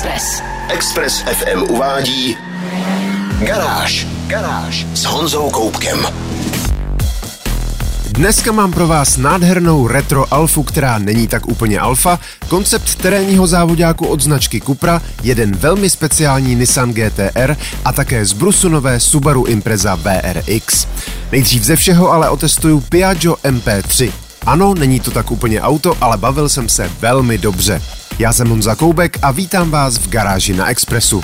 Express. Express FM uvádí Garáž. Garáž s Honzou Koupkem. Dneska mám pro vás nádhernou retro alfu, která není tak úplně alfa, koncept terénního závodáku od značky Cupra, jeden velmi speciální Nissan GTR a také z Brusunové Subaru Impreza VRX. Nejdřív ze všeho ale otestuju Piaggio MP3. Ano, není to tak úplně auto, ale bavil jsem se velmi dobře. Já jsem Honza Koubek a vítám vás v garáži na Expressu.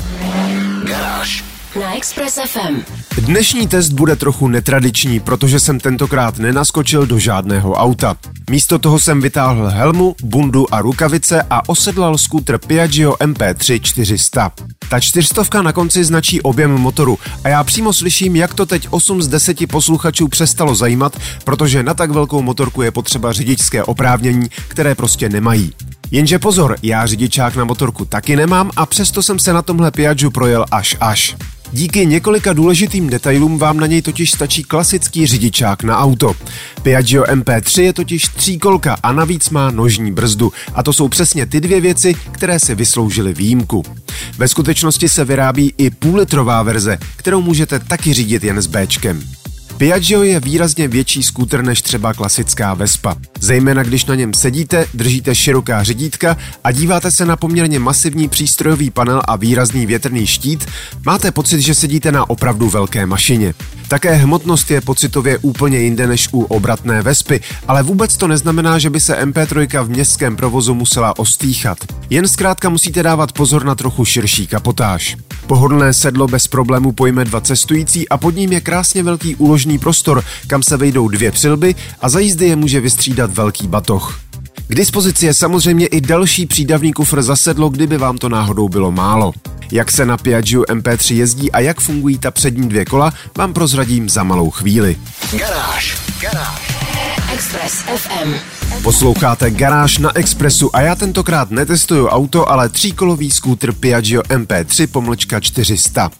Garáž na Express FM. Dnešní test bude trochu netradiční, protože jsem tentokrát nenaskočil do žádného auta. Místo toho jsem vytáhl helmu, bundu a rukavice a osedlal skútr Piaggio MP3 400. Ta čtyřstovka na konci značí objem motoru a já přímo slyším, jak to teď 8 z 10 posluchačů přestalo zajímat, protože na tak velkou motorku je potřeba řidičské oprávnění, které prostě nemají. Jenže pozor, já řidičák na motorku taky nemám a přesto jsem se na tomhle Piaggio projel až až. Díky několika důležitým detailům vám na něj totiž stačí klasický řidičák na auto. Piaggio MP3 je totiž tříkolka a navíc má nožní brzdu a to jsou přesně ty dvě věci, které si vysloužily výjimku. Ve skutečnosti se vyrábí i půllitrová verze, kterou můžete taky řídit jen s Bčkem. Piaggio je výrazně větší skútr než třeba klasická Vespa. Zejména když na něm sedíte, držíte široká řidítka a díváte se na poměrně masivní přístrojový panel a výrazný větrný štít, máte pocit, že sedíte na opravdu velké mašině. Také hmotnost je pocitově úplně jinde než u obratné Vespy, ale vůbec to neznamená, že by se MP3 v městském provozu musela ostýchat. Jen zkrátka musíte dávat pozor na trochu širší kapotáž. Pohodlné sedlo bez problému pojme dva cestující a pod ním je krásně velký úložný prostor, kam se vejdou dvě přilby a za jízdy je může vystřídat velký batoh. K dispozici je samozřejmě i další přídavný kufr za sedlo, kdyby vám to náhodou bylo málo. Jak se na Piaggio MP3 jezdí a jak fungují ta přední dvě kola, vám prozradím za malou chvíli. Garáž. Garáž. Express FM. Posloucháte Garáž na Expressu a já tentokrát netestuju auto, ale tříkolový skútr Piaggio MP3 pomlčka 400.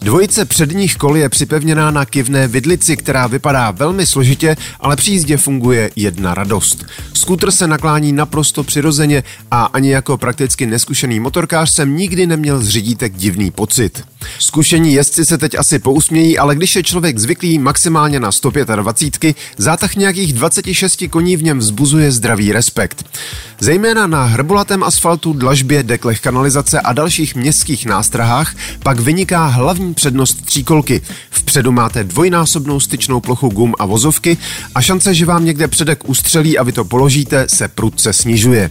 Dvojice předních kol je připevněná na kivné vidlici, která vypadá velmi složitě, ale při jízdě funguje jedna radost. Skútr se naklání naprosto přirozeně a ani jako prakticky neskušený motorkář jsem nikdy neměl z řidítek divný pocit. Zkušení jezdci se teď asi pousmějí, ale když je člověk zvyklý maximálně na 125, zátah nějakých 26 koní v něm vzbuzuje zdravý respekt. Zejména na hrbolatém asfaltu, dlažbě, deklech kanalizace a dalších městských nástrahách pak vyniká hlavní přednost tříkolky. Vpředu máte dvojnásobnou styčnou plochu gum a vozovky a šance, že vám někde předek ustřelí a vy to položíte, se prudce snižuje.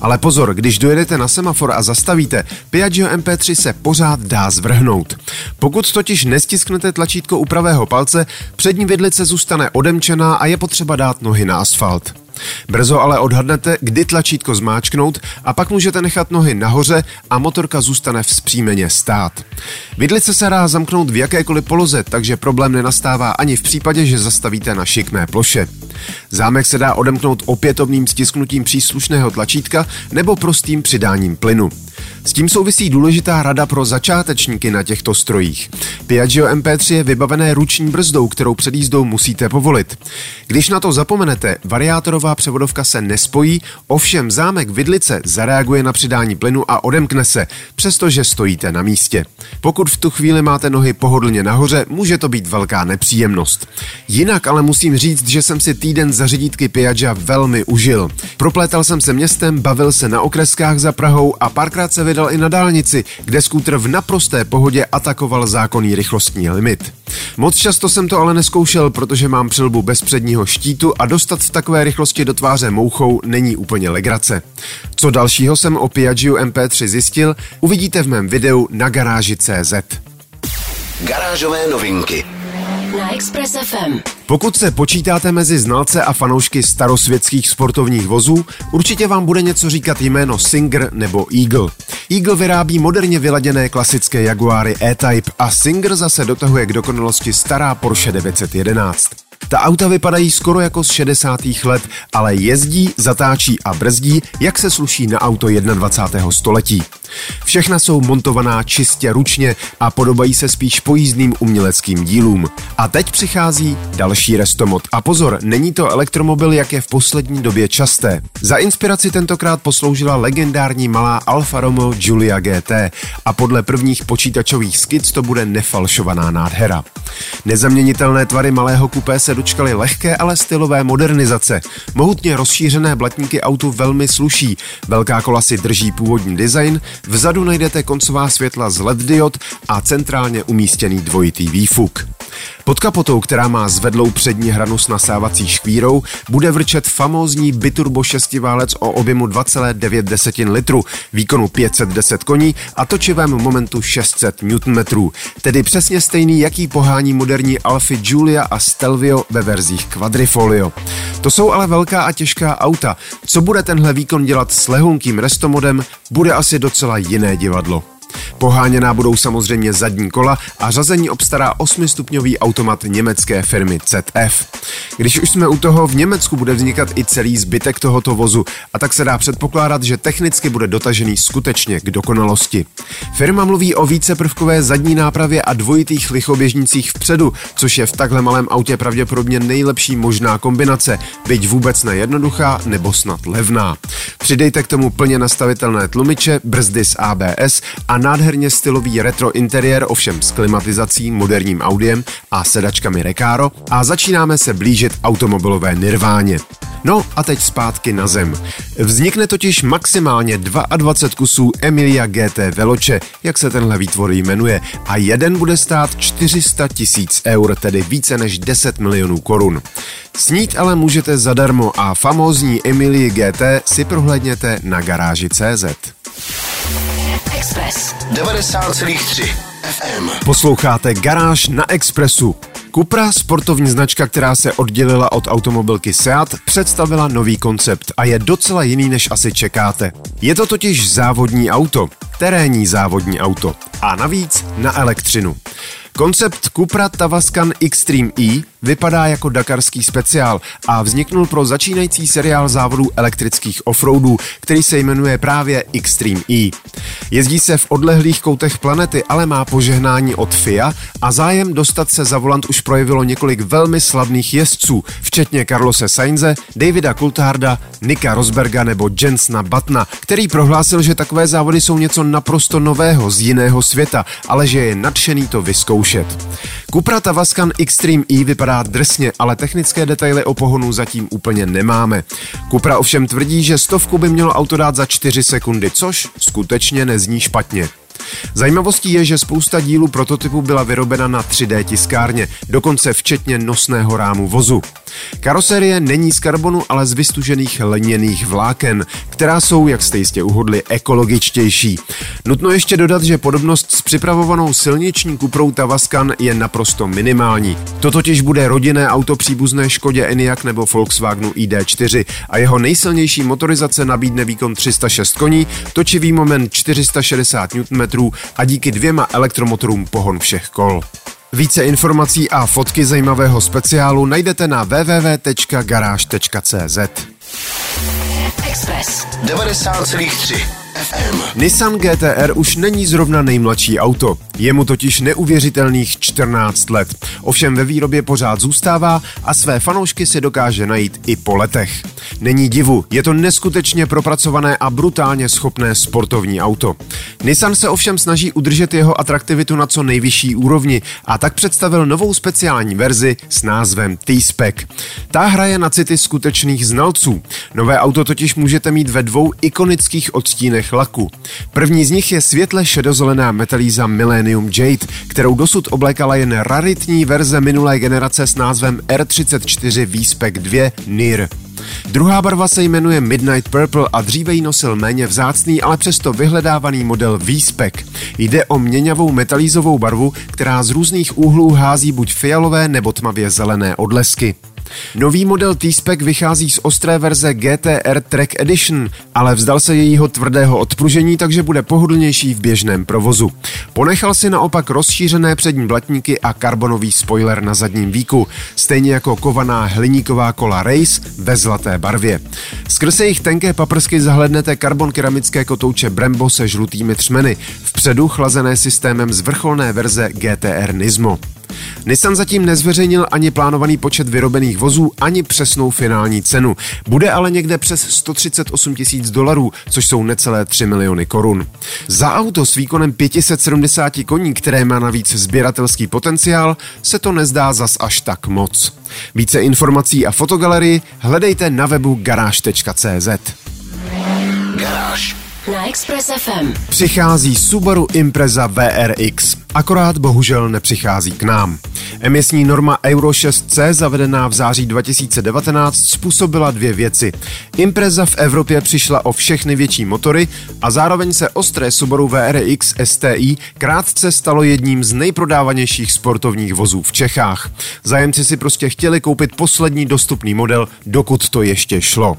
Ale pozor, když dojedete na semafor a zastavíte, Piaggio MP3 se pořád dá zvrhnout. Pokud totiž nestisknete tlačítko u pravého palce, přední vidlice zůstane odemčená a je potřeba dát nohy na asfalt. Brzo ale odhadnete, kdy tlačítko zmáčknout a pak můžete nechat nohy nahoře a motorka zůstane vzpřímeně stát. Vidlice se dá zamknout v jakékoliv poloze, takže problém nenastává ani v případě, že zastavíte na šikmé ploše. Zámek se dá odemknout opětovným stisknutím příslušného tlačítka nebo prostým přidáním plynu. S tím souvisí důležitá rada pro začátečníky na těchto strojích. Piaggio MP3 je vybavené ruční brzdou, kterou před jízdou musíte povolit. Když na to zapomenete, variátorová převodovka se nespojí, ovšem zámek vidlice zareaguje na přidání plynu a odemkne se, přestože stojíte na místě. Pokud v tu chvíli máte nohy pohodlně nahoře, může to být velká nepříjemnost. Jinak ale musím říct, že jsem si týden za řidítky Piaggia velmi užil. Proplétal jsem se městem, bavil se na okreskách za Prahou a párkrát se vydal i na dálnici, kde skútr v naprosté pohodě atakoval zákonný rychlostní limit. Moc často jsem to ale neskoušel, protože mám přilbu bez předního štítu a dostat v takové rychlosti do tváře mouchou není úplně legrace. Co dalšího jsem o Piaggio MP3 zjistil, uvidíte v mém videu na garáži CZ. Garážové novinky na Express FM. Pokud se počítáte mezi znalce a fanoušky starosvětských sportovních vozů, určitě vám bude něco říkat jméno Singer nebo Eagle. Eagle vyrábí moderně vyladěné klasické Jaguary E-Type a Singer zase dotahuje k dokonalosti stará Porsche 911. Ta auta vypadají skoro jako z 60. let, ale jezdí, zatáčí a brzdí, jak se sluší na auto 21. století. Všechna jsou montovaná čistě ručně a podobají se spíš pojízdným uměleckým dílům. A teď přichází další restomod. A pozor, není to elektromobil, jak je v poslední době časté. Za inspiraci tentokrát posloužila legendární malá Alfa Romeo Giulia GT a podle prvních počítačových skic to bude nefalšovaná nádhera. Nezaměnitelné tvary malého kupé se dočkaly lehké, ale stylové modernizace. Mohutně rozšířené blatníky autu velmi sluší, velká kola si drží původní design, vzadu najdete koncová světla z LED diod a centrálně umístěný dvojitý výfuk. Pod kapotou, která má zvedlou přední hranu s nasávací škvírou, bude vrčet famózní biturbo šestiválec o objemu 2,9 litru, výkonu 510 koní a točivém momentu 600 Nm, tedy přesně stejný, jaký pohání moderní Alfy Giulia a Stelvio ve verzích Quadrifolio. To jsou ale velká a těžká auta. Co bude tenhle výkon dělat s lehunkým restomodem, bude asi docela jiné divadlo. Poháněná budou samozřejmě zadní kola a řazení obstará 8-stupňový automat německé firmy ZF. Když už jsme u toho, v Německu bude vznikat i celý zbytek tohoto vozu a tak se dá předpokládat, že technicky bude dotažený skutečně k dokonalosti. Firma mluví o víceprvkové zadní nápravě a dvojitých lichoběžnicích vpředu, což je v takhle malém autě pravděpodobně nejlepší možná kombinace, byť vůbec nejednoduchá nebo snad levná. Přidejte k tomu plně nastavitelné tlumiče, brzdy s ABS a nádherně stylový retro interiér, ovšem s klimatizací, moderním audiem a sedačkami Recaro a začínáme se blížit automobilové nirváně. No a teď zpátky na zem. Vznikne totiž maximálně 22 kusů Emilia GT Veloce, jak se tenhle výtvor jmenuje, a jeden bude stát 400 tisíc eur, tedy více než 10 milionů korun. Snít ale můžete zadarmo a famózní Emilii GT si prohlédněte na garáži CZ. Express. 90,3 FM. Posloucháte Garáž na Expressu. Cupra, sportovní značka, která se oddělila od automobilky Seat, představila nový koncept a je docela jiný, než asi čekáte. Je to totiž závodní auto, terénní závodní auto a navíc na elektřinu. Koncept Cupra Tavascan Extreme E vypadá jako dakarský speciál a vzniknul pro začínající seriál závodů elektrických offroadů, který se jmenuje právě Extreme E. Jezdí se v odlehlých koutech planety, ale má požehnání od FIA a zájem dostat se za volant už projevilo několik velmi slavných jezdců, včetně Carlose Sainze, Davida Coultharda, Nika Rosberga nebo Jensna Batna, který prohlásil, že takové závody jsou něco naprosto nového z jiného světa, ale že je nadšený to vyzkoušet. Cupra Tavascan Extreme E vypadá drsně, ale technické detaily o pohonu zatím úplně nemáme. Cupra ovšem tvrdí, že stovku by mělo auto dát za 4 sekundy, což skutečně nezní špatně. Zajímavostí je, že spousta dílů prototypu byla vyrobena na 3D tiskárně, dokonce včetně nosného rámu vozu. Karoserie není z karbonu, ale z vystužených leněných vláken, která jsou, jak jste jistě uhodli, ekologičtější. Nutno ještě dodat, že podobnost s připravovanou silniční kuprou Tavascan je naprosto minimální. To totiž bude rodinné auto příbuzné Škodě Enyaq nebo Volkswagenu ID4 a jeho nejsilnější motorizace nabídne výkon 306 koní, točivý moment 460 Nm a díky dvěma elektromotorům pohon všech kol. Více informací a fotky zajímavého speciálu najdete na www.garage.cz. Express. 90,3 FM. Nissan GTR už není zrovna nejmladší auto. Je mu totiž neuvěřitelných 14 let. Ovšem ve výrobě pořád zůstává a své fanoušky si dokáže najít i po letech. Není divu, je to neskutečně propracované a brutálně schopné sportovní auto. Nissan se ovšem snaží udržet jeho atraktivitu na co nejvyšší úrovni a tak představil novou speciální verzi s názvem T-Spec. Ta hraje na city skutečných znalců. Nové auto totiž můžete mít ve dvou ikonických odstínech laku. První z nich je světle šedozelená metalíza Millennium Jade, kterou dosud oblékala jen raritní verze minulé generace s názvem R34 V-Spec 2 NIR. Druhá barva se jmenuje Midnight Purple a dříve ji nosil méně vzácný, ale přesto vyhledávaný model V-Spec. Jde o měňavou metalízovou barvu, která z různých úhlů hází buď fialové nebo tmavě zelené odlesky. Nový model T-Spec vychází z ostré verze GTR Track Edition, ale vzdal se jejího tvrdého odpružení, takže bude pohodlnější v běžném provozu. Ponechal si naopak rozšířené přední blatníky a karbonový spoiler na zadním víku, stejně jako kovaná hliníková kola Race ve zlaté barvě. Skrz jejich tenké paprsky zahlednete karbon keramické kotouče Brembo se žlutými třmeny, vpředu chlazené systémem z vrcholné verze GTR Nismo. Nissan zatím nezveřejnil ani plánovaný počet vyrobených vozů, ani přesnou finální cenu. Bude ale někde přes 138 tisíc dolarů, což jsou necelé 3 miliony korun. Za auto s výkonem 570 koní, které má navíc sběratelský potenciál, se to nezdá zas až tak moc. Více informací a fotogalerii hledejte na webu garáž.cz. Garáž. Na Express FM. Přichází Subaru Impreza VRX, akorát bohužel nepřichází k nám. Emisní norma Euro 6C zavedená v září 2019 způsobila dvě věci. Impreza v Evropě přišla o všechny větší motory a zároveň se ostré Subaru VRX STI krátce stalo jedním z nejprodávanějších sportovních vozů v Čechách. Zájemci si prostě chtěli koupit poslední dostupný model, dokud to ještě šlo.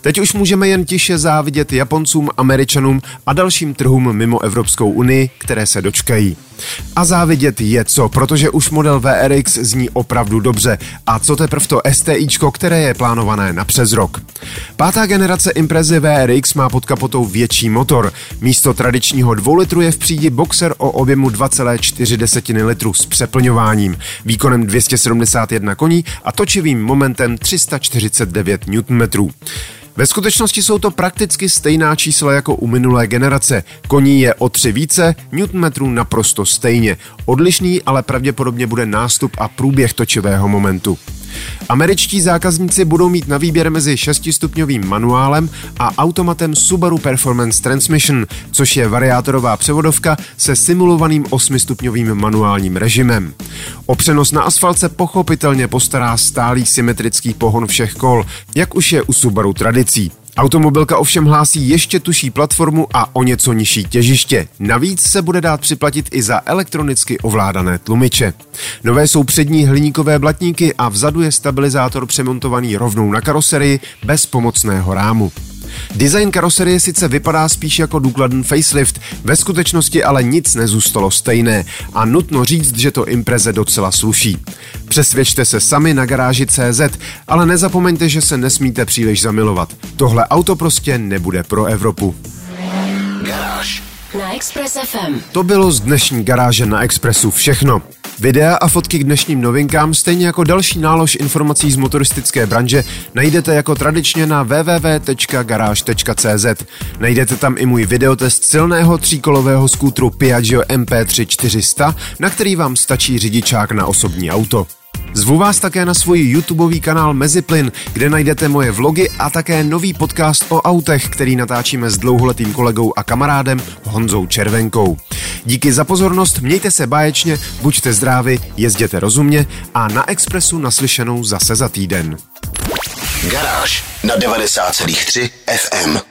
Teď už můžeme jen tiše závidět Japoncům, Američanům a dalším trhům mimo Evropskou unii, které se dočkají. A závidět je co, protože už model VRX zní opravdu dobře. A co teprve to STIčko, které je plánované na přes rok. Pátá generace Imprezy VRX má pod kapotou větší motor. Místo tradičního 2 litru je v přídi Boxer o objemu 2,4 litru s přeplňováním, výkonem 271 koní a točivým momentem 349 Nm. Ve skutečnosti jsou to prakticky stejná čísla jako u minulé generace. Koní je o tři více, newtonmetrů naprosto stejně. Odlišný ale pravděpodobně bude nástup a průběh točivého momentu. Američtí zákazníci budou mít na výběr mezi 6-stupňovým manuálem a automatem Subaru Performance Transmission, což je variátorová převodovka se simulovaným 8-stupňovým manuálním režimem. O přenos na asfalt se pochopitelně postará stálý symetrický pohon všech kol, jak už je u Subaru tradicí. Automobilka ovšem hlásí ještě tuší platformu a o něco nižší těžiště. Navíc se bude dát připlatit i za elektronicky ovládané tlumiče. Nové jsou přední hliníkové blatníky a vzadu je stabilizátor přemontovaný rovnou na karoserii bez pomocného rámu. Design karoserie sice vypadá spíš jako důkladný facelift, ve skutečnosti ale nic nezůstalo stejné a nutno říct, že to impreze docela sluší. Přesvědčte se sami na garáži CZ, ale nezapomeňte, že se nesmíte příliš zamilovat. Tohle auto prostě nebude pro Evropu. Garáž. Na Express FM. To bylo z dnešní garáže na Expressu všechno. Videa a fotky k dnešním novinkám, stejně jako další nálož informací z motoristické branže, najdete jako tradičně na www.garage.cz. Najdete tam i můj videotest silného tříkolového skútru Piaggio MP3 400, na který vám stačí řidičák na osobní auto. Zvu vás také na svůj YouTubeový kanál Meziplyn, kde najdete moje vlogy a také nový podcast o autech, který natáčíme s dlouholetým kolegou a kamarádem Honzou Červenkou. Díky za pozornost, mějte se báječně, buďte zdraví, jezděte rozumně a na Expressu naslyšenou zase za týden. Garáž na 90,3 FM.